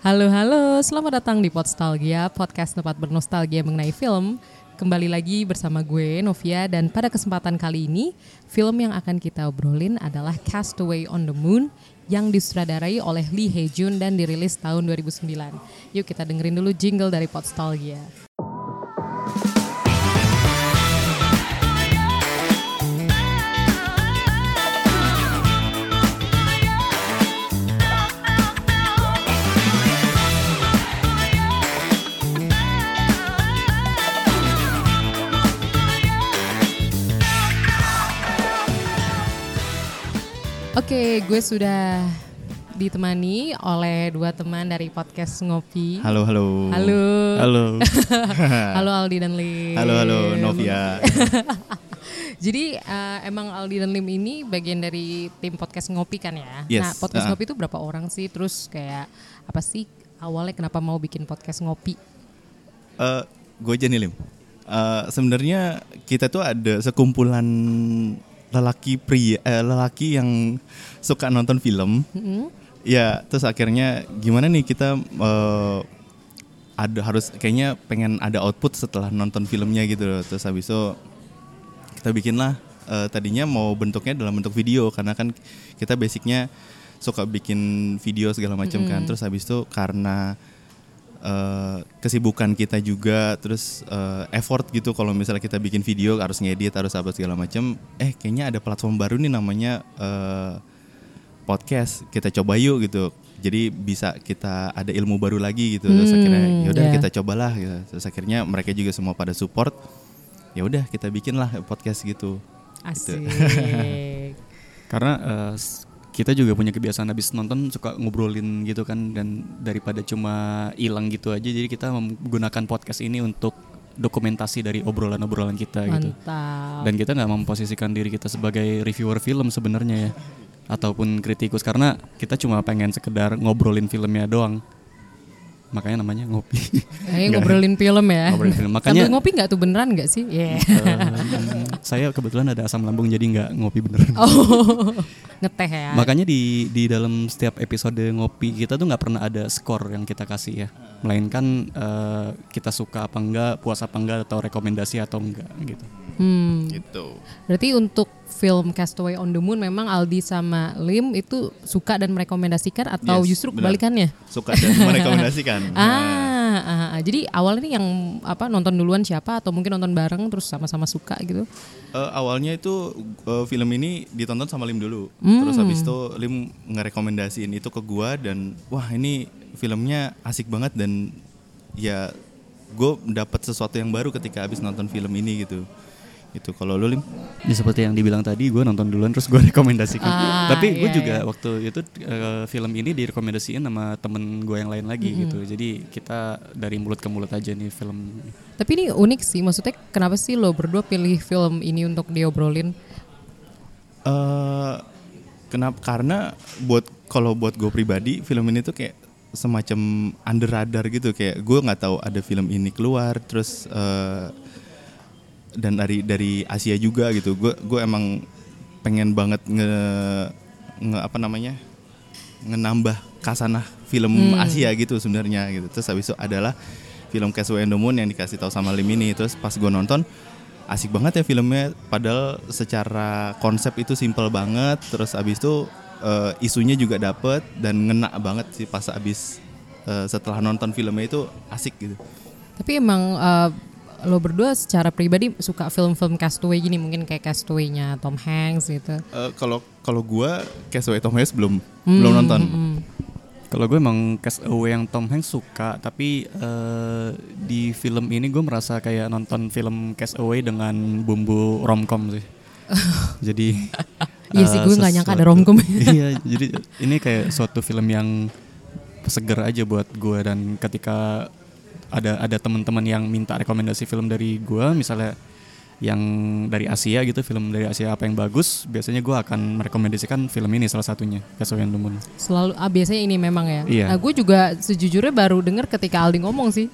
Halo halo, selamat datang di Podstalgia, podcast tempat bernostalgia mengenai film. Kembali lagi bersama gue Novia dan pada kesempatan kali ini film yang akan kita obrolin adalah Castaway on the Moon yang disutradarai oleh Lee Hae Jun dan dirilis tahun 2009. Yuk kita dengerin dulu jingle dari Podstalgia. Oke, gue sudah ditemani oleh dua teman dari podcast Ngopi. Halo, halo. Halo. Halo. Halo Aldi dan Lim. halo, halo Novia. Jadi eh, emang Aldi dan Lim ini bagian dari tim podcast Ngopi kan ya? Yes. Nah, podcast Uh-uh. Ngopi itu berapa orang sih? Terus kayak apa sih awalnya kenapa mau bikin podcast Ngopi? Eh, gue aja nih Lim. Eh, Sebenarnya kita tuh ada sekumpulan lelaki pria, eh, lelaki yang suka nonton film. Mm-mm. Ya, terus akhirnya gimana nih kita eh, ada harus kayaknya pengen ada output setelah nonton filmnya gitu loh. Terus habis itu kita bikinlah eh, tadinya mau bentuknya dalam bentuk video karena kan kita basicnya suka bikin video segala macam kan. Terus habis itu karena eh, kesibukan kita juga terus eh, effort gitu. Kalau misalnya kita bikin video harus ngedit harus apa segala macam eh kayaknya ada platform baru nih namanya eh, podcast. Kita coba yuk gitu. Jadi bisa kita ada ilmu baru lagi gitu. Terus Hmm, akhirnya yaudah ya. kita cobalah. Gitu. Terus akhirnya mereka juga semua pada support. Ya udah kita bikin lah podcast gitu. Asik. Karena eh, s- kita juga punya kebiasaan habis nonton suka ngobrolin gitu kan dan daripada cuma hilang gitu aja jadi kita menggunakan podcast ini untuk dokumentasi dari obrolan-obrolan kita gitu. Mantap. Dan kita nggak memposisikan diri kita sebagai reviewer film sebenarnya ya ataupun kritikus karena kita cuma pengen sekedar ngobrolin filmnya doang. Makanya namanya ngopi. Eh, ngobrolin film ya. Ngobrolin film. Sambil Makanya ngopi nggak tuh beneran nggak sih? Yeah. saya kebetulan ada asam lambung jadi nggak ngopi beneran. Oh, ngeteh ya. Makanya di di dalam setiap episode ngopi kita tuh nggak pernah ada skor yang kita kasih ya, melainkan eh, kita suka apa enggak, puas apa enggak atau rekomendasi atau enggak gitu. Hmm. gitu Berarti untuk film Castaway on the Moon memang Aldi sama Lim itu suka dan merekomendasikan atau Yes, justru benar. kebalikannya? suka dan merekomendasikan Nah, Ah, ah, ah. jadi awalnya nih yang apa nonton duluan siapa atau mungkin nonton bareng terus sama-sama suka gitu? Eh, awalnya itu eh, film ini ditonton sama Lim dulu. Hmm. Terus habis itu Lim ngerekomendasiin itu ke gua dan wah ini filmnya asik banget dan ya gue dapat sesuatu yang baru ketika habis nonton film ini gitu. Itu kalau lu Lim? Ya seperti yang dibilang tadi, gue nonton duluan terus gue rekomendasikan. Ah, Tapi gue iya, juga iya. waktu itu eh, film ini direkomendasiin sama temen gue yang lain lagi gitu. Jadi kita dari mulut ke mulut aja nih film. Tapi ini unik sih, maksudnya kenapa sih lo berdua pilih film ini untuk diobrolin? eh kenapa? Karena buat kalau buat gue pribadi film ini tuh kayak semacam under radar gitu kayak gue nggak tahu ada film ini keluar terus eh, dan dari dari Asia juga gitu. Gue gue emang pengen banget nge, nge apa namanya ngenambah kasanah film Asia gitu sebenarnya gitu. Terus habis itu adalah film Castaway on the Moon yang dikasih tahu sama Lim ini. Terus pas gue nonton asik banget ya filmnya. Padahal secara konsep itu simple banget. Terus habis itu eh, isunya juga dapet dan ngena banget sih pas habis eh, setelah nonton filmnya itu asik gitu. Tapi emang eh, lo berdua secara pribadi suka film-film Castaway gini mungkin kayak Castaway-nya Tom Hanks gitu. Eh, kalau kalau gue Castaway Tom Hanks belum belum nonton Hmm. Kalau gue emang Cast Away yang Tom Hanks suka, tapi eh, di film ini gue merasa kayak nonton film Cast Away dengan bumbu romcom sih. jadi Iya sih, eh, gue nggak nyangka ada romcom. iya, jadi ini kayak suatu film yang seger aja buat gue dan ketika ada ada teman-teman yang minta rekomendasi film dari gue, misalnya yang dari Asia gitu, film dari Asia apa yang bagus, biasanya gue akan merekomendasikan film ini salah satunya, the Moon. Selalu ah, biasanya ini memang ya. Iya. Nah, gue juga sejujurnya baru denger ketika Aldi ngomong sih.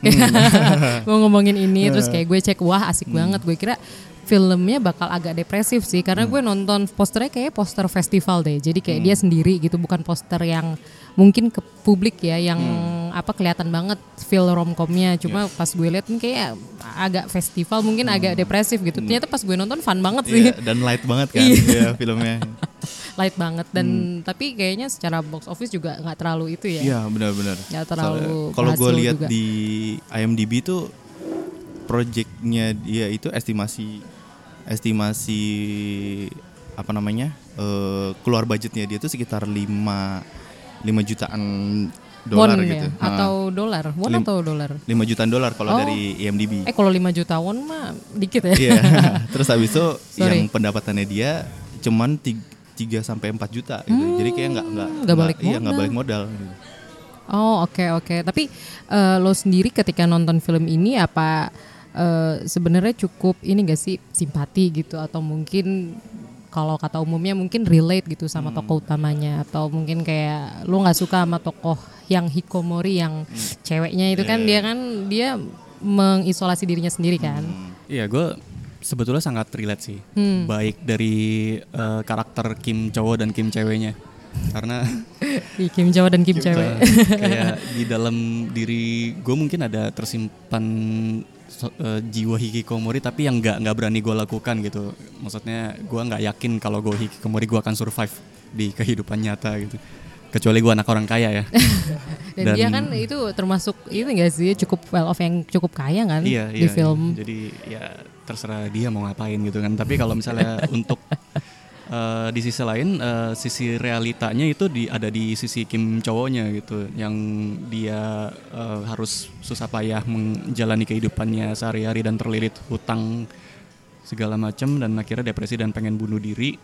Mau ngomongin ini terus kayak gue cek wah asik banget. Gue kira filmnya bakal agak depresif sih karena gue nonton posternya kayak poster festival deh. Jadi kayak dia sendiri gitu bukan poster yang mungkin ke publik ya yang apa kelihatan banget feel romcomnya. Cuma pas gue nih kayak agak festival mungkin agak depresif gitu. Ternyata pas gue nonton fun banget sih. Iya, dan light banget kan Iya. ya, filmnya. Light banget dan tapi kayaknya secara box office juga nggak terlalu itu ya. Iya benar-benar. Nggak terlalu Kalau gue lihat di IMDb tuh projectnya dia itu estimasi estimasi apa namanya eh, keluar budgetnya dia tuh sekitar 5 5 jutaan dolar Won gitu. ya? Atau dolar? Won Lim- atau dolar? 5 jutaan dolar kalau Oh. dari IMDb. Eh kalau 5 juta won mah dikit ya. Iya. Terus habis itu Sorry. yang pendapatannya dia cuman 3 sampai 4 juta gitu. Jadi kayak nggak nggak Hmm, nggak balik iya modal. balik modal. Oh oke oke. Tapi eh, lo sendiri ketika nonton film ini apa eh, sebenarnya cukup ini gak sih simpati gitu atau mungkin kalau kata umumnya mungkin relate gitu sama Hmm. tokoh utamanya atau mungkin kayak lo nggak suka sama tokoh yang hikomori yang Hmm. ceweknya itu kan Iya, dia kan dia mengisolasi dirinya sendiri kan. Hmm. Iya, gue sebetulnya sangat relate sih. Hmm. Baik dari eh, karakter Kim cowok dan Kim ceweknya. Karena Di Kim cowok dan Kim cewek. eh, kayak di dalam diri gue mungkin ada tersimpan so- eh, jiwa hikikomori tapi yang nggak nggak berani gue lakukan gitu. Maksudnya gue nggak yakin kalau gue hikikomori gue akan survive di kehidupan nyata gitu. Kecuali gue anak orang kaya ya. Dan, Dan- dia kan itu termasuk itu gak sih cukup well off yang cukup kaya kan iya, di iya, film. iya. Jadi ya terserah dia mau ngapain gitu kan. Tapi kalau misalnya untuk eh, di sisi lain eh, sisi realitanya itu di ada di sisi Kim cowoknya gitu yang dia eh, harus susah payah menjalani kehidupannya sehari-hari dan terlilit hutang segala macam dan akhirnya depresi dan pengen bunuh diri.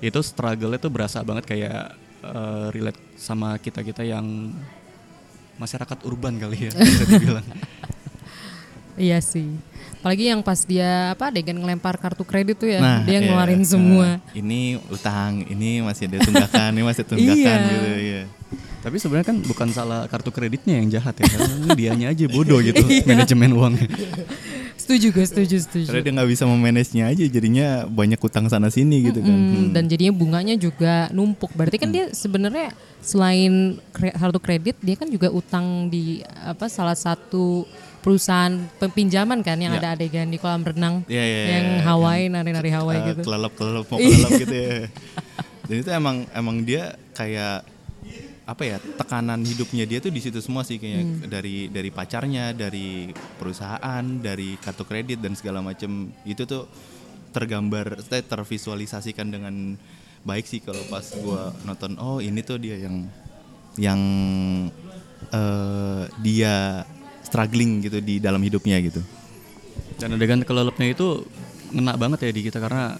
Itu struggle itu berasa banget kayak eh, relate sama kita kita yang masyarakat urban kali ya bisa dibilang Iya sih. Apalagi yang pas dia apa adegan ngelempar kartu kredit tuh ya, Nah, dia iya. ngeluarin Nah, semua. ini utang, ini masih ada tunggakan, ini masih tunggakan Iya. gitu ya. Tapi sebenarnya kan bukan salah kartu kreditnya yang jahat ya, karena dianya aja bodoh gitu Iya. manajemen uang. Setuju gue, setuju, setuju. Karena dia nggak bisa memanage-nya aja, jadinya banyak utang sana sini gitu kan. Hmm, Hmm. Dan jadinya bunganya juga numpuk. Berarti kan dia sebenarnya selain kre- kartu kredit, dia kan juga utang di apa salah satu perusahaan pinjaman kan yang Ya. ada adegan di kolam renang Iya, iya, yang iya. Hawaii nari-nari Hawaii Eh, gitu. kelelep-kelelep mau kelelep gitu ya. Dan itu emang emang dia kayak apa ya tekanan hidupnya dia tuh di situ semua sih kayak Hmm. dari dari pacarnya, dari perusahaan, dari kartu kredit dan segala macam itu tuh tergambar, eh, tervisualisasikan dengan baik sih kalau pas gua nonton oh ini tuh dia yang yang eh, dia struggling gitu di dalam hidupnya gitu. Dan adegan kelelepnya itu ngena banget ya di kita karena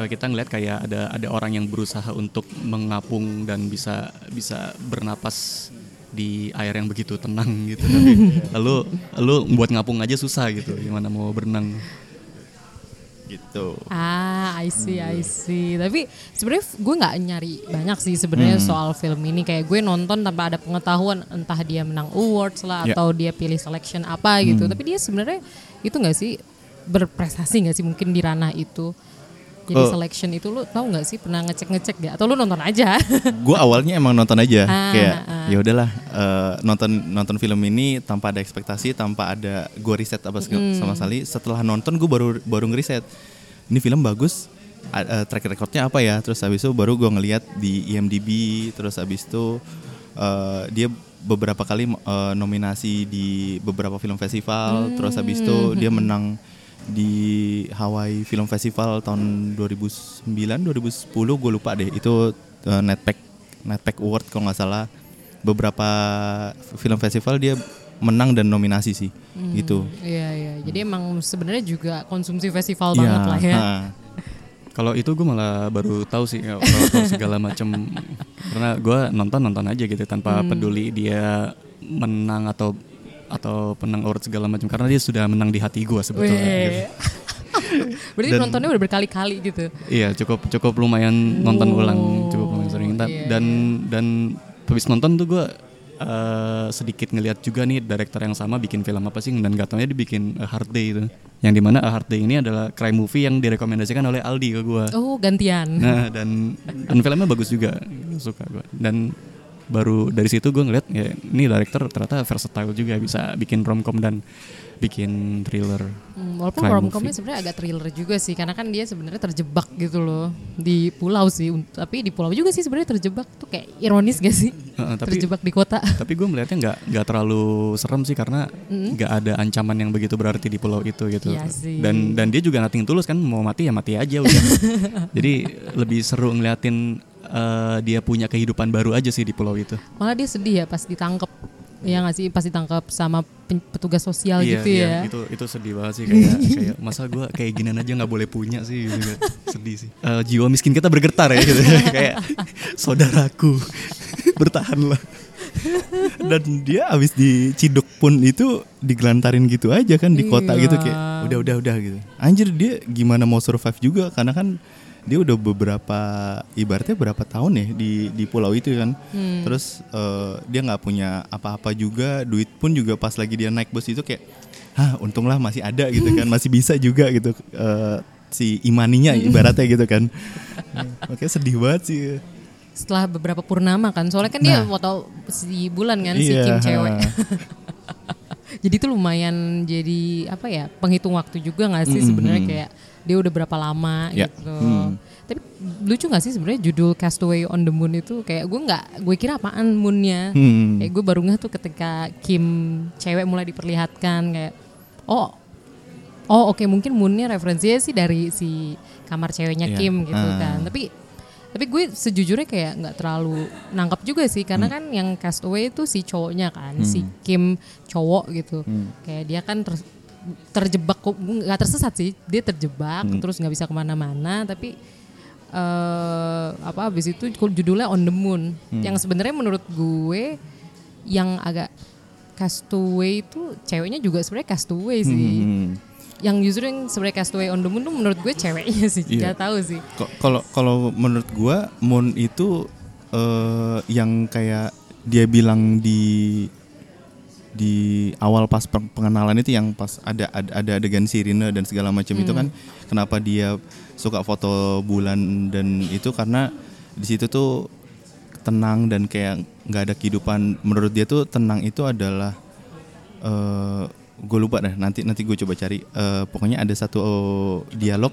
eh, kita ngeliat kayak ada ada orang yang berusaha untuk mengapung dan bisa bisa bernapas di air yang begitu tenang gitu. Tapi lalu lalu buat ngapung aja susah gitu. Gimana mau berenang? Gitu. Ah, I see, I see. Tapi sebenarnya gue nggak nyari banyak sih sebenarnya soal film ini. Kayak gue nonton tanpa ada pengetahuan entah dia menang awards lah Ya. atau dia pilih selection apa gitu. Tapi dia sebenarnya itu nggak sih berprestasi nggak sih mungkin di ranah itu. Jadi Oh. selection itu lu tahu nggak sih pernah ngecek-ngecek gak? Atau lu nonton aja? gue awalnya emang nonton aja Ah, kayak ah. ya udahlah eh, nonton nonton film ini tanpa ada ekspektasi tanpa ada gue riset apa Hmm. sama sekali setelah nonton gue baru baru ngeriset ini film bagus eh, track recordnya apa ya terus habis itu baru gue ngeliat di IMDb terus habis itu eh, dia beberapa kali eh, nominasi di beberapa film festival terus habis itu dia menang di Hawaii Film Festival tahun 2009 2010 gue lupa deh itu uh, Netpack Netpack Award kalau nggak salah beberapa film festival dia menang dan nominasi sih gitu Iya, iya. Jadi emang sebenarnya juga konsumsi festival Iya, banget lah ya. ha. Kalau itu gue malah baru tahu sih kalau tahu segala macam karena gue nonton nonton aja gitu tanpa peduli dia menang atau atau penang award segala macam karena dia sudah menang di hati gue sebetulnya. gitu. Berarti Dan- nontonnya udah berkali-kali gitu. Iya cukup cukup lumayan nonton Oh, ulang cukup lumayan sering Dan- iya, dan dan habis nonton tuh gue eh, sedikit ngeliat juga nih director yang sama bikin film apa sih dan gak taunya dia bikin A Hard Day itu yang di mana A Hard Day ini adalah crime movie yang direkomendasikan oleh Aldi ke gue Oh, gantian. Nah dan dan filmnya bagus juga suka gue dan baru dari situ gue ngeliat ya ini director ternyata versatile juga bisa bikin romcom dan bikin thriller. Hmm, walaupun romcomnya sebenarnya agak thriller juga sih, karena kan dia sebenarnya terjebak gitu loh di pulau sih. Tapi di pulau juga sih sebenarnya terjebak tuh kayak ironis gak sih? Tapi terjebak di kota. tapi gue melihatnya nggak nggak terlalu serem sih karena nggak ada ancaman yang begitu berarti di pulau itu gitu. Sih. Dan dan dia juga nating tulus kan mau mati ya mati aja udah. Jadi lebih seru ngeliatin eh, dia punya kehidupan baru aja sih di pulau itu. Malah dia sedih ya pas ditangkap. Ya nggak sih pas ditangkap sama petugas sosial iya, gitu iya, ya. itu itu sedih banget sih kayak kayak masa gue kayak ginian aja nggak boleh punya sih gitu. sedih sih. Eh, jiwa miskin kita bergetar ya gitu. kayak saudaraku bertahanlah. Dan dia abis diciduk pun itu digelantarin gitu aja kan di kota Iya. gitu kayak udah udah udah gitu. Anjir dia gimana mau survive juga karena kan dia udah beberapa ibaratnya berapa tahun ya di di pulau itu kan. Hmm. Terus eh, dia nggak punya apa-apa juga, duit pun juga pas lagi dia naik bus itu kayak hah untunglah masih ada gitu kan, masih bisa juga gitu eh, si imaninya ibaratnya gitu kan. Makanya sedih banget sih. Setelah beberapa purnama kan, soalnya kan dia Nah. foto si bulan kan si Iya, Kim cewek. jadi itu lumayan jadi apa ya penghitung waktu juga nggak sih Mm, sebenarnya mm. kayak dia udah berapa lama Ya, gitu. mm. Tapi lucu nggak sih sebenarnya judul Castaway on the Moon itu kayak gue nggak gue kira apaan moonnya. Hmm. Kayak gue baru ngeh tuh ketika Kim cewek mulai diperlihatkan kayak oh oh oke mungkin moonnya referensinya sih dari si kamar ceweknya Iya. Kim gitu Ah. kan. Tapi tapi gue sejujurnya kayak nggak terlalu nangkap juga sih karena kan yang castaway itu si cowoknya kan si Kim cowok gitu kayak dia kan ter- terjebak nggak tersesat sih. Dia terjebak terus nggak bisa ke mana-mana tapi eh apa habis itu judulnya on the moon. Yang sebenarnya menurut gue yang agak castaway itu ceweknya juga sebenarnya castaway sih. Hmm. yang justru yang sebenarnya castaway on the moon tuh menurut gue ceweknya sih nggak tahu sih. Kalau kalau menurut gua Moon itu eh, yang kayak dia bilang di di awal pas pe- pengenalan itu yang pas ada ada, ada adegan sirine dan segala macam itu kan kenapa dia suka foto bulan dan itu? Karena di situ tuh tenang dan kayak nggak ada kehidupan. Menurut dia tuh tenang itu adalah eh gue lupa dah nanti nanti gue coba cari. Eh, pokoknya ada satu dialog.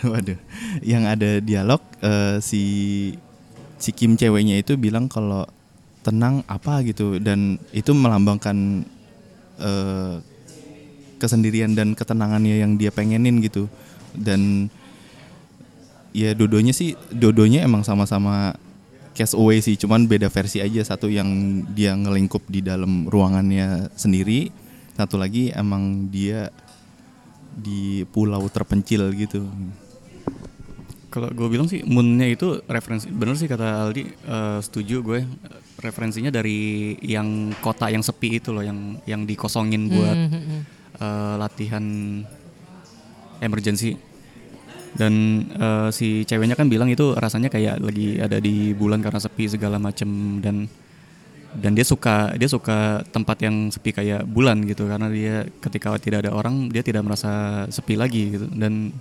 Waduh. Yang ada dialog eh, si si Kim ceweknya itu bilang kalau tenang apa gitu. Dan itu melambangkan eh, kesendirian dan ketenangannya yang dia pengenin gitu. Dan ya dodonya sih dodonya emang sama-sama cast away sih. Cuman beda versi aja. Satu yang dia ngelingkup di dalam ruangannya sendiri. Satu lagi emang dia di pulau terpencil gitu Kalau gue bilang sih moonnya itu referensi bener sih kata Aldi eh, setuju gue referensinya dari yang kota yang sepi itu loh yang yang dikosongin buat Hmm, hmm, hmm. eh, latihan emergency dan eh, si ceweknya kan bilang itu rasanya kayak lagi ada di bulan karena sepi segala macem dan dan dia suka dia suka tempat yang sepi kayak bulan gitu karena dia ketika tidak ada orang dia tidak merasa sepi lagi gitu dan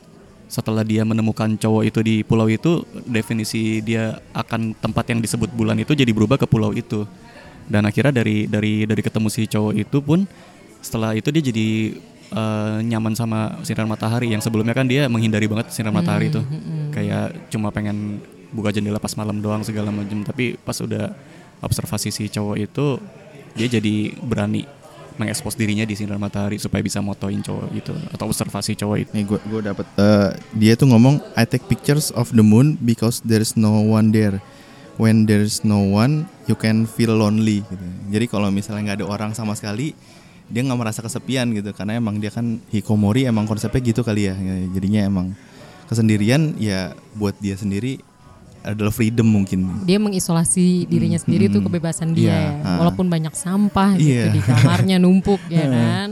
setelah dia menemukan cowok itu di pulau itu definisi dia akan tempat yang disebut bulan itu jadi berubah ke pulau itu. Dan akhirnya dari dari dari ketemu si cowok itu pun setelah itu dia jadi eh, nyaman sama sinar matahari. Yang sebelumnya kan dia menghindari banget sinar matahari itu. kayak cuma pengen buka jendela pas malam doang segala macam. Tapi pas udah observasi si cowok itu dia jadi berani mengekspos dirinya di sinar matahari supaya bisa motoin cowok gitu atau observasi cowok itu Nih gue gue dapat eh, dia tuh ngomong I take pictures of the moon because there's no one there. When there's no one, you can feel lonely. Gitu. Jadi kalau misalnya nggak ada orang sama sekali, dia nggak merasa kesepian gitu. Karena emang dia kan hikomori emang konsepnya gitu kali. Ya, Jadinya emang kesendirian ya buat dia sendiri adalah freedom mungkin. dia mengisolasi dirinya sendiri itu hmm. kebebasan dia Iya, ya. walaupun banyak sampah gitu Iya. di kamarnya numpuk ya kan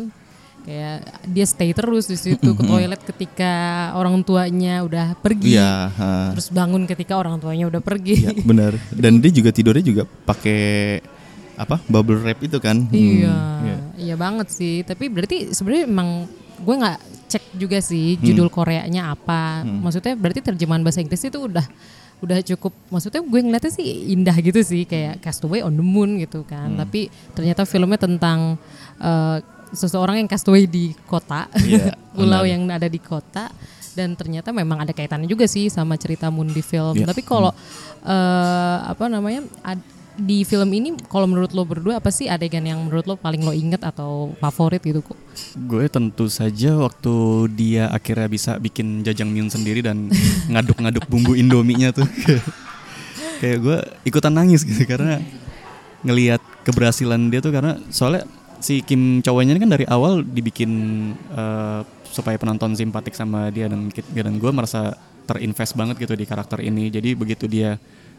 kayak dia stay terus di situ ke toilet ketika orang tuanya udah pergi Iya, ha. terus bangun ketika orang tuanya udah pergi Iya, benar. Dan dia juga tidurnya juga pakai apa? Bubble wrap itu kan. Hmm, iya iya. iya banget sih tapi berarti sebenarnya emang gue nggak cek juga sih judul Koreanya apa maksudnya berarti terjemahan bahasa Inggris itu udah udah cukup maksudnya gue ngeliatnya sih indah gitu sih kayak Castaway on the Moon gitu kan Hmm. tapi ternyata filmnya tentang eh, seseorang yang castaway di kota Iya, pulau yang ada di kota dan ternyata memang ada kaitannya juga sih sama cerita Moon di film Iya. tapi kalau eh, apa namanya ad- di film ini kalau menurut lo berdua apa sih adegan yang menurut lo paling lo inget atau favorit gitu kok Gue tentu saja waktu dia akhirnya bisa bikin jajangmyeon sendiri dan ngaduk-ngaduk bumbu indominya tuh. Kayak gue ikutan nangis gitu karena ngelihat keberhasilan dia tuh karena soalnya si Kim cowoknya ini kan dari awal dibikin eh, supaya penonton simpatik sama dia dan dan gue merasa terinvest banget gitu di karakter ini. Jadi begitu dia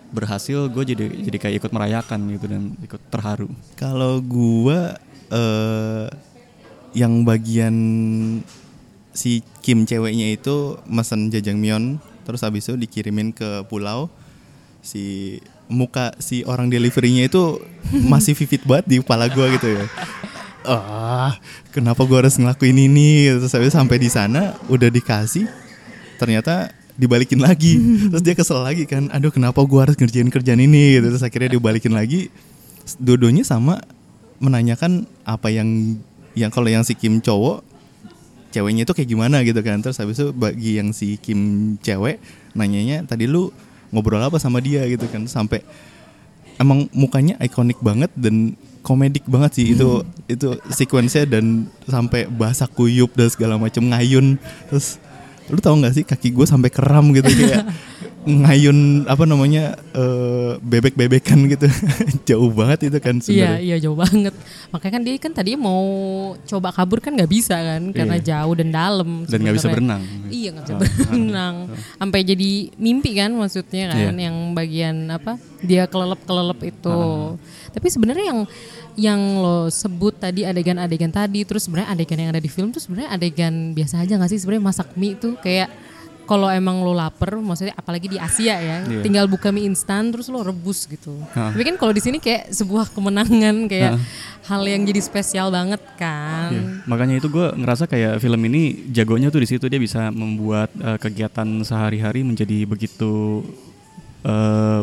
berhasil gue jadi jadi kayak ikut merayakan gitu dan ikut terharu. Kalau gua eh yang bagian si Kim ceweknya itu mesen jajangmyeon terus habis itu dikirimin ke pulau si muka si orang deliverynya itu masih vivid banget di kepala gua gitu ya. Ah, kenapa gua harus ngelakuin ini? Terus habis sampai di sana udah dikasih ternyata dibalikin lagi. Terus dia kesel lagi kan aduh kenapa gua harus ngerjain kerjaan ini? Gitu. terus akhirnya dibalikin lagi. Dua-duanya sama menanyakan apa yang yang kalau yang si Kim cowok ceweknya itu kayak gimana gitu kan. Terus habis itu bagi yang si Kim cewek nanyanya tadi lu ngobrol apa sama dia? Gitu kan. Sampai emang mukanya ikonik banget dan komedik banget sih. Itu itu sequence-nya dan sampai basah kuyup dan segala macam ngayun. Terus lu tau nggak sih kaki gue sampai keram gitu kayak ngayun apa namanya eh, bebek-bebekan gitu jauh banget itu kan Iya sebenarnya iya jauh banget. Makanya kan dia kan tadi mau coba kabur kan nggak bisa kan karena Iya. jauh dan dalam. Dan nggak bisa berenang. Iya nggak bisa Ah, berenang. Sampai jadi mimpi kan maksudnya kan Iya. yang bagian apa dia kelelep kelelep itu. Ah. Tapi sebenarnya yang yang lo sebut tadi adegan-adegan tadi terus sebenarnya adegan yang ada di film tuh sebenarnya adegan biasa aja nggak sih sebenarnya masak mie itu kayak kalau emang lo lapar, maksudnya apalagi di Asia ya, Iya. tinggal buka mie instan terus lo rebus gitu. Ah. Tapi kan kalau di sini kayak sebuah kemenangan kayak Ah. hal yang jadi spesial banget kan. Iya. Makanya itu gue ngerasa kayak film ini jagonya tuh di situ dia bisa membuat eh, kegiatan sehari-hari menjadi begitu eh,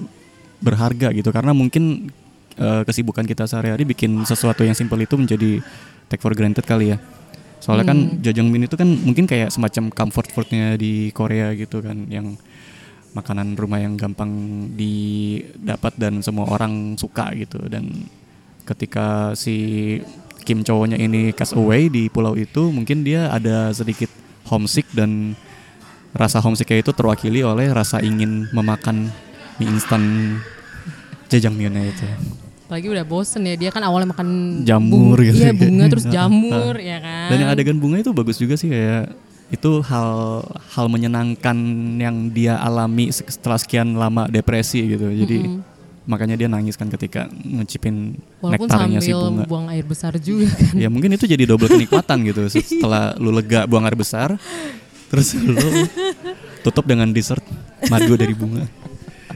berharga gitu karena mungkin eh, kesibukan kita sehari-hari bikin sesuatu yang simpel itu menjadi take for granted kali ya. Soalnya kan jajangmyeon itu kan mungkin kayak semacam comfort foodnya di Korea gitu kan yang makanan rumah yang gampang didapat dan semua orang suka gitu dan ketika si Kim cowoknya ini cast away di pulau itu mungkin dia ada sedikit homesick dan rasa homesicknya itu terwakili oleh rasa ingin memakan mie instan jajangmyeonnya itu. Apalagi udah bosen ya dia kan awalnya makan Jamur bung- gitu. Iya bunga terus jamur ya kan. Dan yang adegan bunga itu bagus juga sih kayak itu hal hal menyenangkan yang dia alami se- setelah sekian lama depresi gitu. Jadi makanya dia nangis kan ketika ngecipin Walaupun nektarnya si bunga. buang air besar juga kan. Ya mungkin itu jadi double kenikmatan gitu setelah lu lega buang air besar terus lu tutup dengan dessert madu dari bunga.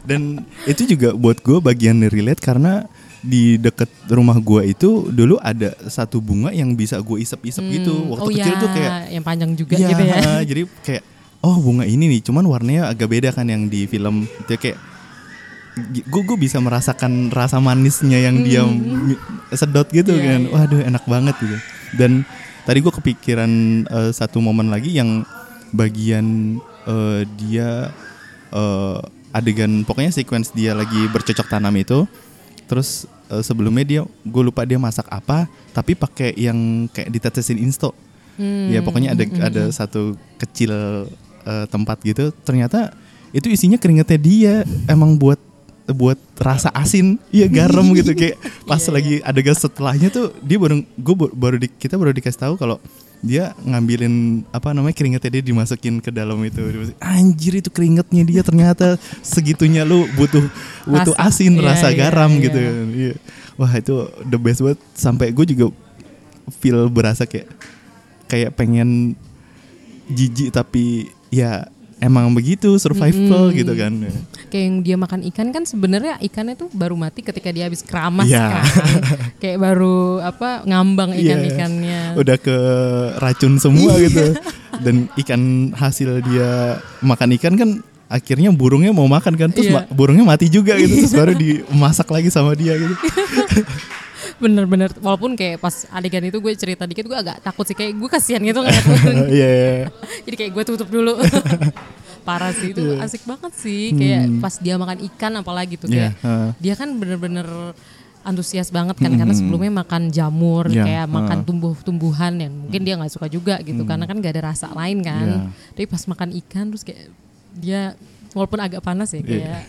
dan itu juga buat gue bagian relate karena di deket rumah gue itu dulu ada satu bunga yang bisa gue isep-isep gitu waktu oh kecil ya, tuh kayak yang panjang juga Iya, gitu ya. jadi kayak oh bunga ini nih cuman warnanya agak beda kan yang di film itu kayak gue gue bisa merasakan rasa manisnya yang dia mi- sedot gitu Hmm. Iya, kan iya. waduh enak banget gitu dan tadi gue kepikiran eh, satu momen lagi yang bagian eh, dia eh, adegan pokoknya sequence dia lagi bercocok tanam itu terus eh, sebelumnya dia gue lupa dia masak apa tapi pakai yang kayak ditetesin insto. Hmm, ya pokoknya ada ada satu kecil eh, tempat gitu. Ternyata itu isinya keringetnya dia. Emang buat buat rasa asin. Iya garam gitu kayak pas Iya, lagi adegan setelahnya tuh dia baru gue baru di, kita baru dikasih tahu kalau dia ngambilin apa namanya keringetnya dia dimasukin ke dalam itu anjir itu keringetnya dia ternyata segitunya lu butuh butuh Rasa. asin Iya, rasa iya, garam iya. gitu Iya. wah itu the best banget sampai gue juga feel berasa kayak kayak pengen jijik tapi ya emang begitu survival gitu kan Kayak yang dia makan ikan kan sebenarnya ikannya tuh baru mati ketika dia habis keramas Iya. kan. Kayak baru apa ngambang Iya. ikan-ikannya. udah ke racun semua Iya. gitu dan ikan hasil dia makan ikan kan akhirnya burungnya mau makan kan terus ma- burungnya mati juga gitu terus baru dimasak lagi sama dia gitu Bener-bener walaupun kayak pas adegan itu gue cerita dikit gue agak takut sih kayak gue kasihan gitu ngeliat burung. iya iya. Jadi kayak gue tutup dulu. Parah sih itu Iya. asik banget sih kayak pas dia makan ikan apalagi tuh Iya, kayak heeh. dia kan bener-bener antusias banget kan karena sebelumnya makan jamur Iya, kayak makan tumbuh-tumbuhan yang mungkin dia nggak suka juga gitu karena kan gak ada rasa lain kan. Iya. Tapi pas makan ikan terus kayak dia walaupun agak panas ya Iya. kayak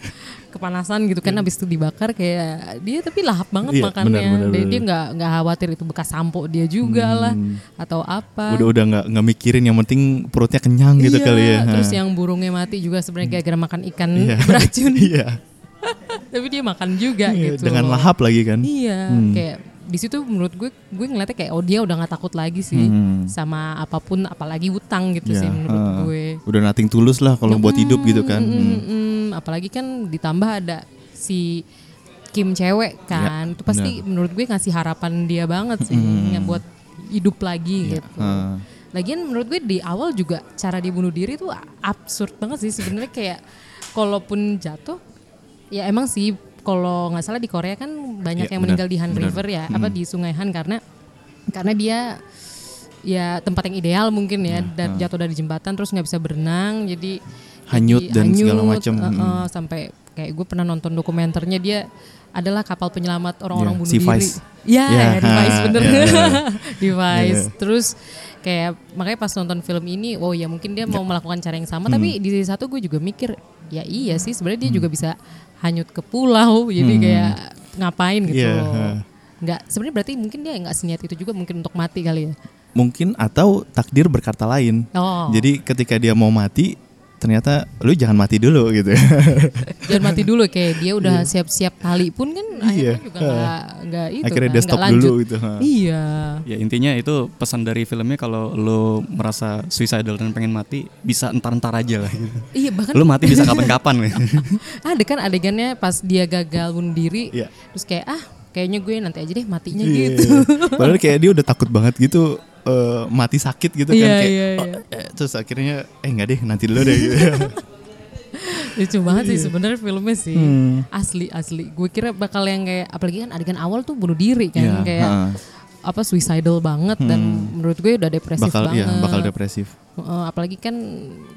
kepanasan gitu kan habis itu dibakar kayak dia tapi lahap banget Iya, makannya. benar, benar, dia benar. dia nggak nggak khawatir itu bekas sampo dia juga lah atau apa. udah udah nggak nggak mikirin yang penting perutnya kenyang gitu Iya, kali ya Terus Ha. yang burungnya mati juga sebenarnya gara-gara makan ikan Iya. beracun. iya Tapi dia makan juga Iya, gitu. dengan lahap lagi kan Iya, Hmm. kayak di situ menurut gue gue ngeliatnya kayak oh dia udah nggak takut lagi sih Hmm. sama apa pun apalagi utang gitu Iya, sih menurut ha. gue. udah nating tulus lah kalau buat hidup gitu kan Mm, Hmm. mm, mm. apalagi kan ditambah ada si Kim cewek kan. Itu pasti menurut gue ngasih harapan dia banget sih yang buat hidup lagi gitu. ha. Lagian menurut gue di awal juga cara dia bunuh diri tuh absurd banget sih sebenarnya kayak kalaupun jatuh ya emang sih kalau nggak salah di Korea kan banyak Iya, yang benar, meninggal di Han benar. River ya apa di Sungai Han karena karena dia ya tempat yang ideal mungkin ya dan jatuh dari jembatan terus nggak bisa berenang jadi Hanyut jadi dan segala macam. uh, uh, Mm. sampai kayak gue pernah nonton dokumenternya dia adalah kapal penyelamat orang-orang Iya, bunuh si diri. Iya, ya, di Vice ha, bener. iya, iya. di Vice. Iya. Terus kayak makanya pas nonton film ini, oh ya mungkin dia mau melakukan cara yang sama, Hmm. tapi di satu gue juga mikir, ya iya sih sebenarnya dia juga bisa hanyut ke pulau, jadi kayak ngapain gitu. Hmm. Ha. Nggak, sebenarnya berarti mungkin dia nggak seniat itu juga mungkin untuk mati kali ya. mungkin atau takdir berkata lain Oh. jadi ketika dia mau mati ternyata lu jangan mati dulu gitu Jangan mati dulu kayak dia udah siap-siap tali pun kan Iya. akhirnya juga nggak nggak itu akhirnya kan, dia nggak stop lanjut. dulu gitu. Iya. Ya intinya itu pesan dari filmnya kalau lo merasa suicidal dan pengen mati bisa entar-entar aja lah. Iya bahkan Lo mati bisa kapan-kapan. ada kan adegannya pas dia gagal bunuh diri Iya. terus kayak ah kayaknya gue nanti aja deh matinya Iya. gitu Padahal kayak dia udah takut banget gitu eh, mati sakit gitu kan Iya, kayak iya, "Oh, iya. eh," terus akhirnya eh enggak deh nanti dulu deh gitu. lucu banget sih sebenarnya filmnya sih Iya. Hmm. asli asli gue kira bakal yang kayak apalagi kan adegan awal tuh bunuh diri kan Iya, kayak ha. apa suicidal banget dan menurut gue udah depresif bakal banget iya bakal depresif. Heeh, apalagi kan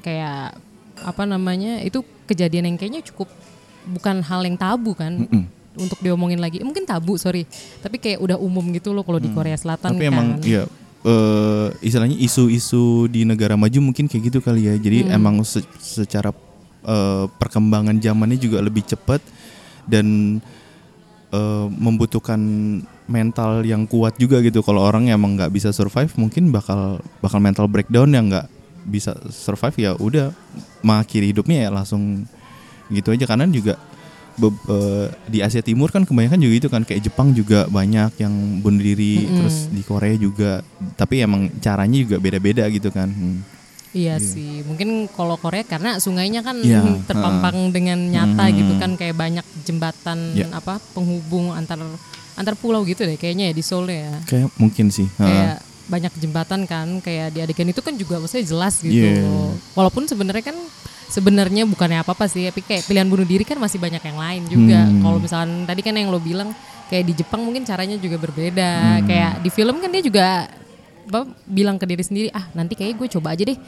kayak apa namanya itu kejadian yang kayaknya cukup bukan hal yang tabu kan Mm-mm. untuk diomongin lagi mungkin tabu sorry tapi kayak udah umum gitu loh kalau di Korea Selatan Tapi kan emang ya eh, istilahnya isu-isu di negara maju mungkin kayak gitu kali ya. Jadi Hmm. emang se- secara eh, perkembangan zamannya juga lebih cepat dan eh, membutuhkan mental yang kuat juga gitu. Kalau orang emang nggak bisa survive, mungkin bakal bakal mental breakdown yang nggak bisa survive ya udah mengakhiri hidupnya ya langsung gitu aja karena juga be- eh, di Asia Timur kan kebanyakan juga itu kan kayak Jepang juga banyak yang bunuh diri Mm-mm. terus di Korea juga tapi emang caranya juga beda-beda gitu kan Hmm. Iya sih, mungkin kalau Korea karena sungainya kan Iya, terpampang dengan nyata Hmm. gitu kan kayak banyak jembatan Iya. apa penghubung antar antar pulau gitu deh kayaknya ya di Seoul ya. kayak mungkin sih Ha. Kayak banyak jembatan kan kayak di adegan itu kan juga maksudnya jelas gitu. Iya. Walaupun sebenarnya kan sebenarnya bukannya apa-apa sih, tapi kayak pilihan bunuh diri kan masih banyak yang lain juga. Hmm. Kalau misalkan tadi kan yang lo bilang kayak di Jepang mungkin caranya juga berbeda. Hmm. Kayak di film kan dia juga apa, bilang ke diri sendiri, ah nanti kayaknya gue coba aja deh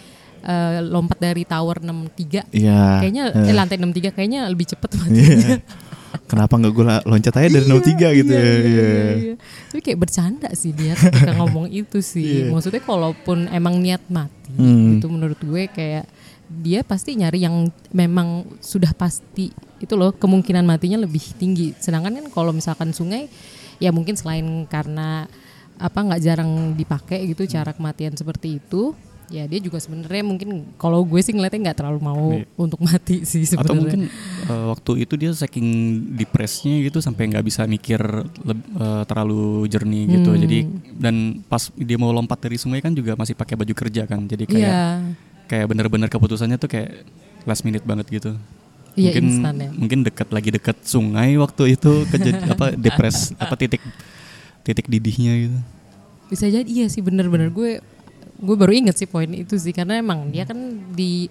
eh, lompat dari tower 63. Iya. Kayaknya Eh, eh, lantai 63 kayaknya lebih cepet. Iya. Kenapa nggak gue loncat aja dari 63 gitu Iya, ya? iya, Iya. iya, iya. Tapi kayak bercanda sih dia ketika ngomong itu sih. Iya. Maksudnya kalaupun emang niat mati, Hmm. itu menurut gue kayak dia pasti nyari yang memang sudah pasti itu loh kemungkinan matinya lebih tinggi. Sedangkan kan kalau misalkan sungai, ya mungkin selain karena apa nggak jarang dipakai gitu cara kematian seperti itu. Ya dia juga sebenarnya mungkin kalau gue sih ngeliatnya nggak terlalu mau Iya. untuk mati sih sebenarnya. Atau mungkin eh, waktu itu dia saking depresnya gitu sampai nggak bisa mikir eh, terlalu jernih gitu. Hmm. Jadi dan pas dia mau lompat dari sungai kan juga masih pakai baju kerja kan. Jadi kayak Iya, kayak bener-bener keputusannya tuh kayak last minute banget gitu. iya mungkin instan ya. mungkin dekat lagi dekat sungai waktu itu kejadi apa depres apa titik titik didihnya gitu. Bisa jadi iya sih bener-bener gue gue baru inget sih poin itu sih karena emang dia kan di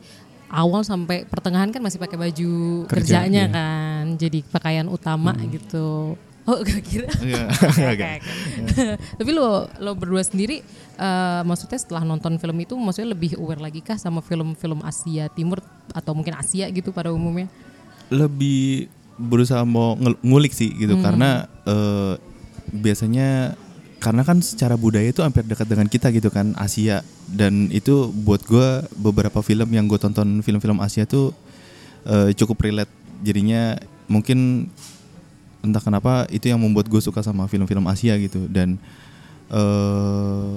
awal sampai pertengahan kan masih pakai baju Kerja, kerjanya iya. kan, jadi pakaian utama gitu. Oh, gak kira. Iya. Tapi lo lo berdua sendiri, eh, maksudnya setelah nonton film itu, maksudnya lebih aware lagi kah sama film-film Asia Timur atau mungkin Asia gitu pada umumnya? lebih berusaha mau ngulik sih gitu karena eh, biasanya karena kan secara budaya itu hampir dekat dengan kita gitu kan Asia dan itu buat gue beberapa film yang gue tonton film-film Asia tuh eh, cukup relate jadinya mungkin entah kenapa itu yang membuat gue suka sama film-film Asia gitu. Dan eh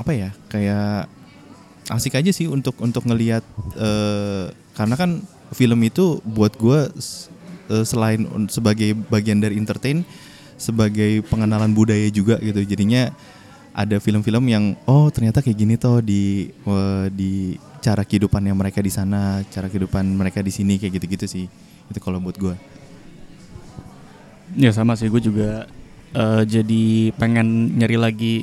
apa ya kayak asik aja sih untuk untuk ngelihat eh, karena kan film itu buat gue selain un- sebagai bagian dari entertain sebagai pengenalan budaya juga gitu. Jadinya ada film-film yang oh ternyata kayak gini toh di eh, di cara kehidupannya mereka di sana cara kehidupan mereka di sini kayak gitu-gitu sih. Itu kalau buat gue Ya sama sih gue juga eh, jadi pengen nyari lagi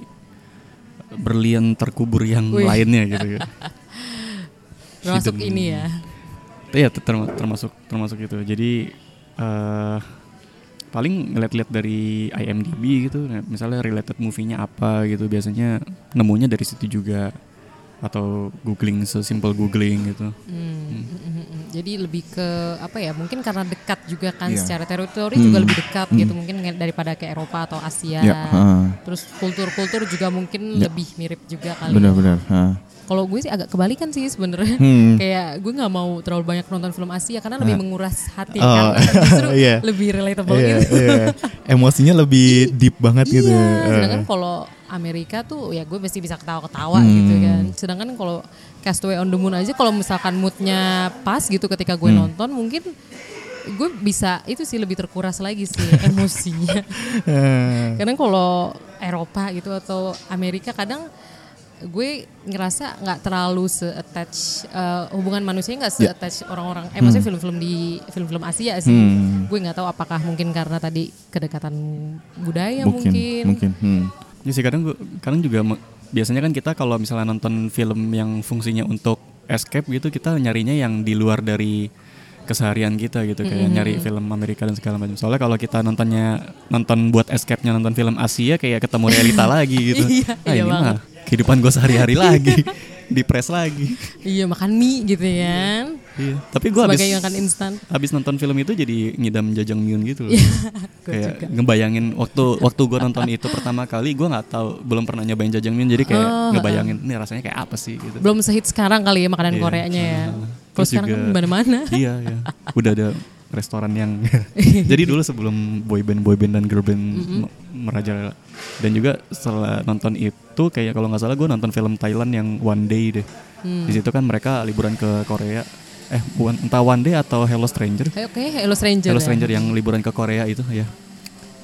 berlian terkubur yang Wih. lainnya gitu. Termasuk Hidden. ini ya. Iya terma- termasuk termasuk itu. Jadi eh paling ngeliat-liat dari IMDb gitu, misalnya related movie-nya apa gitu, biasanya nemunya dari situ juga atau googling sesimpel googling gitu. Hmm, mm, mm, mm. Jadi lebih ke apa ya? Mungkin karena dekat juga kan Iya. secara teritori Hmm. juga lebih dekat Hmm. gitu mungkin daripada ke Eropa atau Asia. Ya, heeh. Terus kultur-kultur juga mungkin Ya. lebih mirip juga kali. ya. benar-benar Kalau gue sih agak kebalikan sih sebenarnya. Hmm. Kayak gue nggak mau terlalu banyak nonton film Asia karena lebih menguras hati Oh, kan. Justru iya. lebih relatable Iya, gitu. iya. emosinya lebih deep banget gitu Iya, sedangkan kalau Amerika tuh ya gue mesti bisa ketawa-ketawa Hmm. gitu kan. Sedangkan kalau Castaway on the Moon aja kalau misalkan moodnya pas gitu ketika gue Hmm. nonton mungkin gue bisa itu sih lebih terkuras lagi sih emosinya. Eh. Kadang kalau Eropa gitu atau Amerika kadang gue ngerasa nggak terlalu se-attach eh, hubungan manusia nggak Ya. se-attach orang-orang eh maksudnya film-film di film-film Asia sih Hmm. gue nggak tahu apakah mungkin karena tadi kedekatan budaya mungkin mungkin, mungkin hmm. Ya sih kadang gua- kadang juga biasanya kan kita kalau misalnya nonton film yang fungsinya untuk escape gitu kita nyarinya yang di luar dari keseharian kita gitu kayak nyari film Amerika dan segala macam. Soalnya kalau kita nontonnya nonton buat escape-nya nonton film Asia kayak ketemu realita lagi gitu. Iya, ah, iya ini banget. mah kehidupan gue sehari-hari lagi. Depres lagi. Iya makan mie gitu kan. Iya. Tapi gue habis makan instan. habis nonton film itu jadi ngidam jajangmyeon gitu loh. Gue kayak juga. ngebayangin waktu waktu gue nonton itu pertama kali gue nggak tahu belum pernah nyobain jajangmyeon jadi kayak Oh, ngebayangin ini rasanya kayak apa sih gitu. Belum sehit sekarang kali ya makanan Iya. Koreanya ya. Kalau sekarang kan juga- di mana-mana. iya ya udah ada restoran yang jadi dulu sebelum boyband boyband dan girlband me- merajalela dan juga setelah nonton itu kayak kalau nggak salah gue nonton film Thailand yang One Day deh Hmm. di situ kan mereka liburan ke Korea eh bukan entah One Day atau Hello Stranger Oke, Hello Stranger. Hello ya. Stranger yang liburan ke Korea itu ya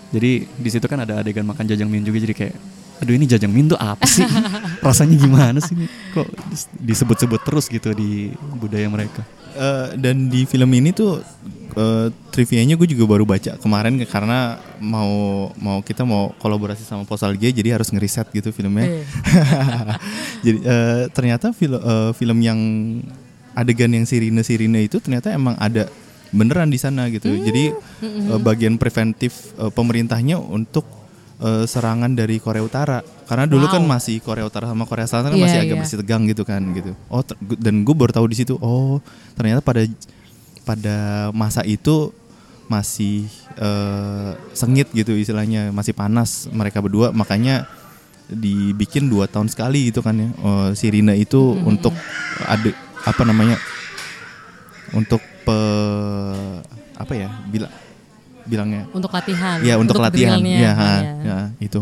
jadi di situ kan ada adegan makan jajangmyeon juga jadi kayak aduh ini jajangmyeon tuh apa sih rasanya gimana sih kok dis- disebut-sebut terus gitu di budaya mereka Eh, dan di film ini tuh eh, trivianya gue juga baru baca kemarin karena mau mau kita mau kolaborasi sama Postalgia jadi harus ngeriset gitu filmnya. Eh. jadi eh, ternyata film eh, film yang adegan yang sirine sirine itu ternyata emang ada beneran di sana gitu. Jadi eh, bagian preventif eh, pemerintahnya untuk eh, serangan dari Korea Utara. Karena dulu kan Wow. masih Korea Utara sama Korea Selatan kan Iya, masih agak iya. masih tegang gitu kan gitu. Oh dan gue baru tahu di situ. Oh ternyata pada pada masa itu masih eh, sengit gitu istilahnya masih panas mereka berdua makanya dibikin dua tahun sekali gitu kan ya Eh, Sirina itu untuk ada apa namanya untuk pe apa ya bila bilangnya Untuk latihan. ya untuk, latihan drillnya, ya, ha, ya. ya itu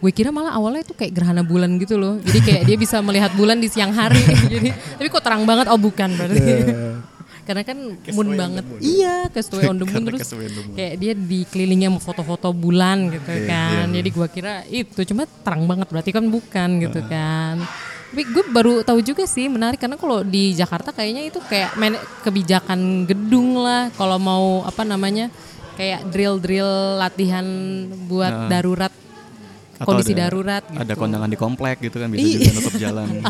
Gue kira malah awalnya itu kayak gerhana bulan gitu loh. Jadi kayak dia bisa melihat bulan di siang hari. Jadi tapi kok terang banget? Oh bukan berarti. Karena kan moon banget. Iya, Castaway on the Moon Karena terus Castaway the Moon. kayak dia dikelilingi sama foto-foto bulan gitu kan. Jadi gua kira itu cuma terang banget berarti kan bukan gitu kan. Tapi gue baru tahu juga sih menarik karena kalau di Jakarta kayaknya itu kayak kebijakan gedung lah kalau mau apa namanya kayak drill-drill latihan buat Nah. darurat Atau kondisi ada- darurat gitu. ada kondangan di komplek gitu kan bisa Iya. juga nutup jalan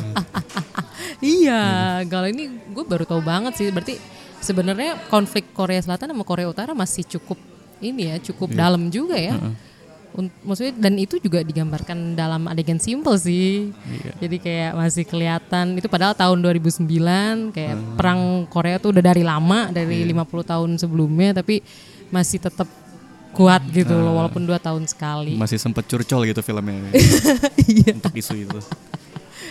Iya, kalau ini gue baru tahu banget sih. Berarti sebenarnya konflik Korea Selatan sama Korea Utara masih cukup ini ya, cukup dalam juga ya. Un- Maksudnya dan itu juga digambarkan dalam adegan simple sih. Iya. Jadi kayak masih kelihatan itu padahal tahun 2009 kayak perang Korea tuh udah dari lama dari 50 tahun sebelumnya tapi masih tetap kuat gitu loh walaupun dua tahun sekali. Masih sempet curcol gitu filmnya Iya. untuk isu itu.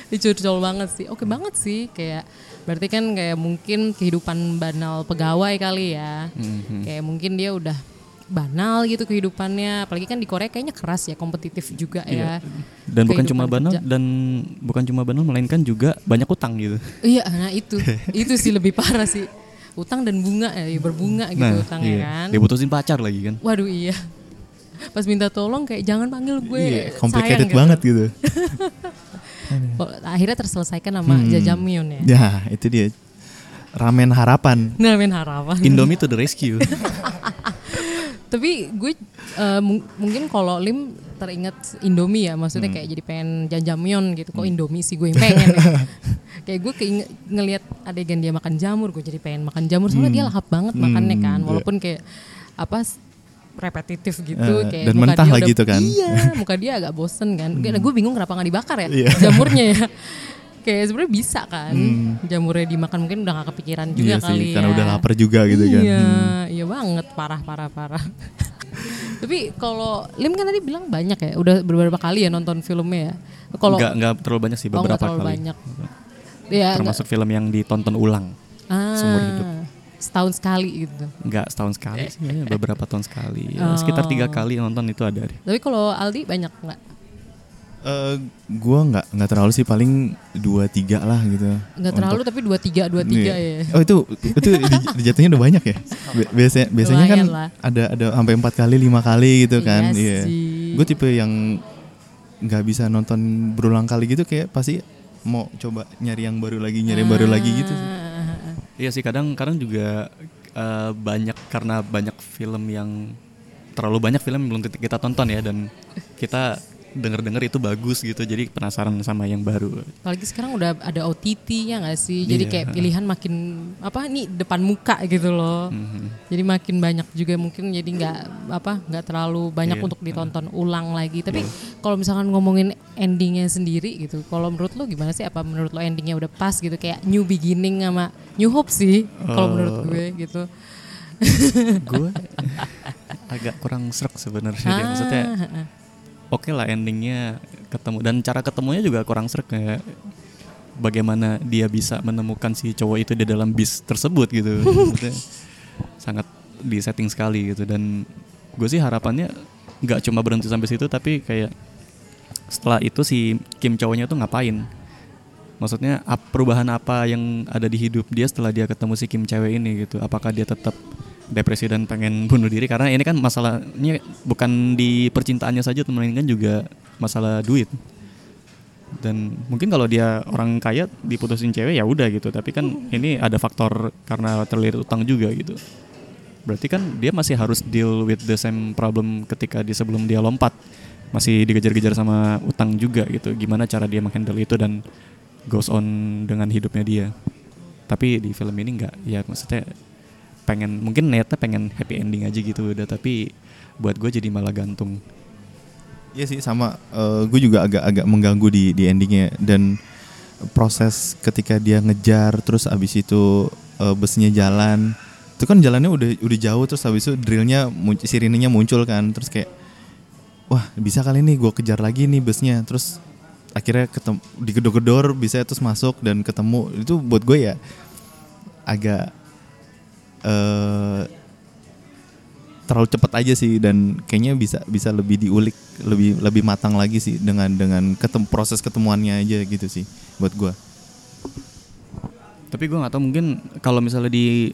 dicurcol banget sih oke banget sih kayak berarti kan kayak mungkin kehidupan banal pegawai kali ya Mhm. kayak mungkin dia udah banal gitu kehidupannya apalagi kan di Korea kayaknya keras ya kompetitif juga ya Dan bukan cuma banal kerja. dan bukan cuma banal melainkan juga banyak utang gitu. iya nah itu itu sih lebih parah sih utang dan bunga ya berbunga gitu Nah, utangnya iya. kan Diputusin pacar lagi kan. waduh iya pas minta tolong kayak jangan panggil gue Iya, sayang complicated gitu. banget gitu. Akhirnya terselesaikan sama Hmm. Jajamyeon ya Ya, itu dia. Ramen harapan. Main harapan. Indomie to the rescue. Tapi gue mung- mungkin kalau Lim teringat Indomie ya, maksudnya kayak jadi pengen jajamion gitu. Kok Indomie sih gue yang pengen ya. kayak gue keinget ngelihat adegan dia makan jamur, gue jadi pengen makan jamur. Soalnya dia lahap banget makannya kan, iya. walaupun kayak apa repetitif gitu Eh, kayak dan muka mentah dia lagi tuh kan. Iya, muka dia agak bosen kan. Gue bingung kenapa nggak dibakar ya Iya. jamurnya ya. Kayak sebenarnya bisa kan jamurnya dimakan mungkin udah gak kepikiran juga Iya kali sih, karena ya. udah lapar juga gitu kan. Iya, iya banget parah parah parah. Tapi kalau Lim kan tadi bilang banyak ya, udah beberapa kali ya nonton filmnya ya. Kalau Enggak enggak terlalu banyak sih oh, nggak beberapa terlalu kali. banyak. Ya, Termasuk film yang ditonton ulang. nggak- ah, seumur hidup. Setahun sekali gitu. Enggak setahun sekali sih, kayaknya beberapa tahun sekali. Ya, Oh. Sekitar tiga kali nonton itu ada deh. Tapi kalau Aldi banyak nggak? Eh, gua nggak nggak terlalu sih paling dua tiga lah gitu. Nggak terlalu tapi dua tiga dua tiga ya. Iya. Oh itu itu di- dijatuhnya udah banyak ya. Bi- Biasanya biasanya kan lah. ada ada sampai empat kali lima kali gitu kan. Iya sih. Gue tipe yang nggak bisa nonton berulang kali gitu kayak pasti mau coba nyari yang baru lagi nyari yang baru lagi gitu. sih. Ah, Iya sih kadang kadang juga eh, banyak karena banyak film yang terlalu banyak film yang belum kita tonton ya dan kita denger-denger itu bagus gitu jadi penasaran sama yang baru. Apalagi sekarang udah ada OTT ya nggak sih? Jadi Iya. kayak pilihan makin apa nih depan muka gitu loh. Mhm. Jadi makin banyak juga mungkin jadi nggak apa nggak terlalu banyak Iya. untuk ditonton ulang lagi. Tapi kalau misalkan ngomongin endingnya sendiri gitu, kalau menurut lo gimana sih? Apa menurut lo endingnya udah pas gitu kayak New Beginning sama New Hope sih? Kalau menurut gue gitu. gue agak kurang serak sebenarnya deh. maksudnya Oke lah endingnya ketemu. Dan cara ketemunya juga kurang serak kayak bagaimana dia bisa menemukan si cowok itu di dalam bis tersebut gitu. Sangat di setting sekali gitu. Dan gue sih harapannya nggak cuma berhenti sampai situ tapi kayak setelah itu si Kim cowoknya tuh ngapain? Maksudnya perubahan apa yang ada di hidup dia setelah dia ketemu si Kim cewek ini gitu? Apakah dia tetap depresi dan pengen bunuh diri karena ini kan masalahnya bukan di percintaannya saja melainkan juga masalah duit. Dan mungkin kalau dia orang kaya diputusin cewek ya udah gitu. Tapi kan ini ada faktor karena terlilit utang juga gitu. Berarti kan dia masih harus deal with the same problem ketika di sebelum dia lompat. Masih dikejar-kejar sama utang juga gitu. Gimana cara dia menghandle itu dan goes on dengan hidupnya dia. Tapi di film ini enggak ya maksudnya pengen mungkin niatnya pengen happy ending aja gitu udah tapi buat gue jadi malah gantung. Iya sih sama. Gue juga agak agak mengganggu di di endingnya. Dan proses ketika dia ngejar terus abis itu eh, busnya jalan itu kan jalannya udah udah jauh terus habis itu drillnya sirinenya muncul kan. Terus kayak wah bisa kali nih gue kejar lagi nih busnya. Terus akhirnya ketemu digedor-gedor bisa terus masuk dan ketemu. Itu buat gue ya agak eh terlalu cepat aja sih dan kayaknya bisa bisa lebih diulik lebih lebih matang lagi sih dengan dengan ketem, proses ketemuannya aja gitu sih buat gua. Tapi gue nggak tahu mungkin kalau misalnya di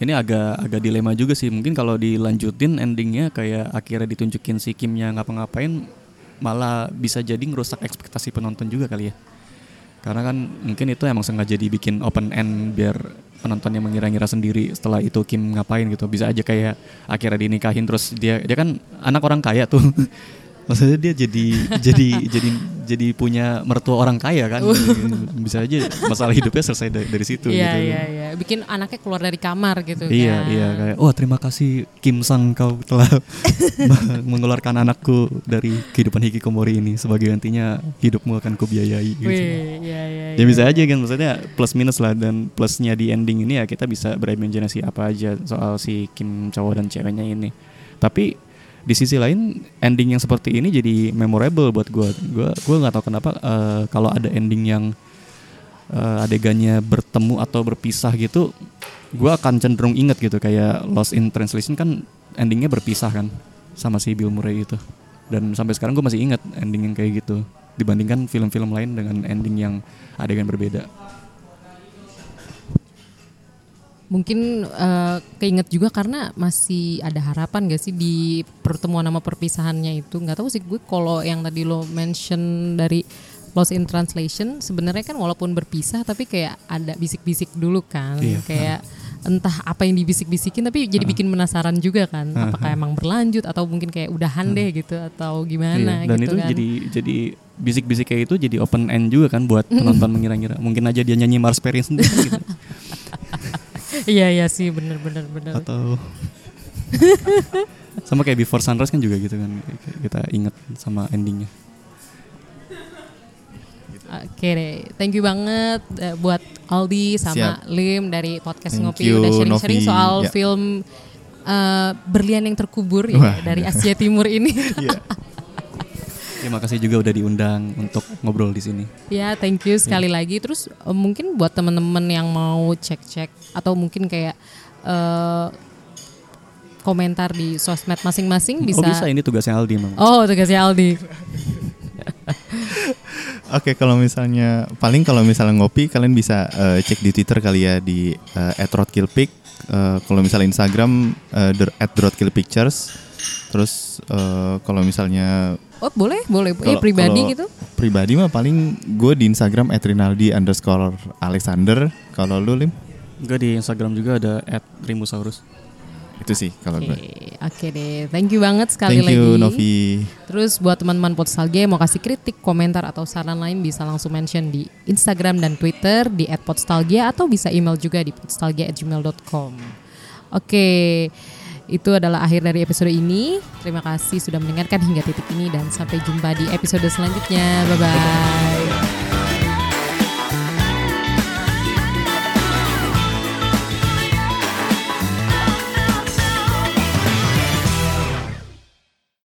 ini agak agak dilema juga sih. Mungkin kalau dilanjutin endingnya kayak akhirnya ditunjukin si Kimnya ngapa-ngapain malah bisa jadi ngerusak ekspektasi penonton juga kali ya. Karena kan mungkin itu emang sengaja dibikin open end biar penontonnya mengira-ngira sendiri setelah itu Kim ngapain gitu. Bisa aja kayak akhirnya dinikahin terus dia dia kan anak orang kaya tuh. Maksudnya dia jadi jadi jadi jadi punya mertua orang kaya kan. Bisa aja masalah hidupnya selesai dari, dari situ Iya gitu. iya iya. Bikin anaknya keluar dari kamar gitu Iya kan. iya kayak oh terima kasih Kim Sang kau telah mengeluarkan anakku dari kehidupan hikikomori ini sebagai gantinya hidupmu akan kubiayai gitu. Wih, iya iya. Ya bisa aja kan maksudnya plus minus lah dan plusnya di ending ini ya kita bisa berimajinasi apa aja soal si Kim cowok dan ceweknya ini. Tapi di sisi lain ending yang seperti ini jadi memorable buat gue. Gue gue nggak tahu kenapa eh, kalau ada ending yang eh, adegannya bertemu atau berpisah gitu, gue akan cenderung inget gitu kayak Lost in Translation kan endingnya berpisah kan sama si Bill Murray itu. Dan sampai sekarang gue masih inget ending yang kayak gitu dibandingkan film-film lain dengan ending yang adegan berbeda. Mungkin eh, keinget juga karena masih ada harapan gak sih di pertemuan sama perpisahannya itu? Nggak tahu sih gue kalau yang tadi lo mention dari Lost in Translation sebenarnya kan walaupun berpisah tapi kayak ada bisik-bisik dulu kan. Iya. kayak entah apa yang dibisik-bisikin tapi jadi bikin penasaran juga kan. Apakah emang berlanjut atau mungkin kayak udahan deh gitu atau gimana Iya, dan gitu itu kan. jadi jadi bisik-bisik kayak itu jadi open end juga kan buat penonton mengira-ngira. Mungkin aja dia nyanyi Mars Perry sendiri gitu. iya iya sih bener bener bener Atau sama kayak Before Sunrise kan juga gitu kan. Kita inget sama endingnya. Oke deh, thank you banget eh, buat Aldi sama Siap. Lim dari podcast Thank Ngopi you, udah sharing-sharing soal Ya. film eh, Berlian yang terkubur ya dari Asia Timur ini. Iya. Terima kasih juga udah diundang untuk ngobrol di sini. ya, thank you sekali lagi. Terus eh, mungkin buat teman-teman yang mau cek-cek atau mungkin kayak eh, komentar di sosmed masing-masing bisa. Oh bisa ini tugasnya Aldi memang. Oh, tugasnya Aldi. Oke, kalau misalnya paling kalau misalnya ngopi kalian bisa eh, cek di Twitter kali ya di uh, @roadkillpic. Eh, kalau misalnya Instagram der- @roadkillpictures. Terus eh, kalau misalnya Oh, boleh, boleh. Eh, Kalau- pribadi kalau gitu. Pribadi mah paling gue di Instagram @rinaldi underscore Alexander. Kalau lu lim Gue di Instagram juga ada @rimusaurus. itu sih kalau Oke, gue. oke deh. Thank you banget sekali Thank you lagi. Novi. Terus buat teman-teman yang mau kasih kritik, komentar atau saran lain bisa langsung mention di Instagram dan Twitter di @podstalgia atau bisa email juga di podstalgia@gmail.com. Oke, itu adalah akhir dari episode ini. Terima kasih sudah mendengarkan hingga titik ini dan sampai jumpa di episode selanjutnya. Bye bye.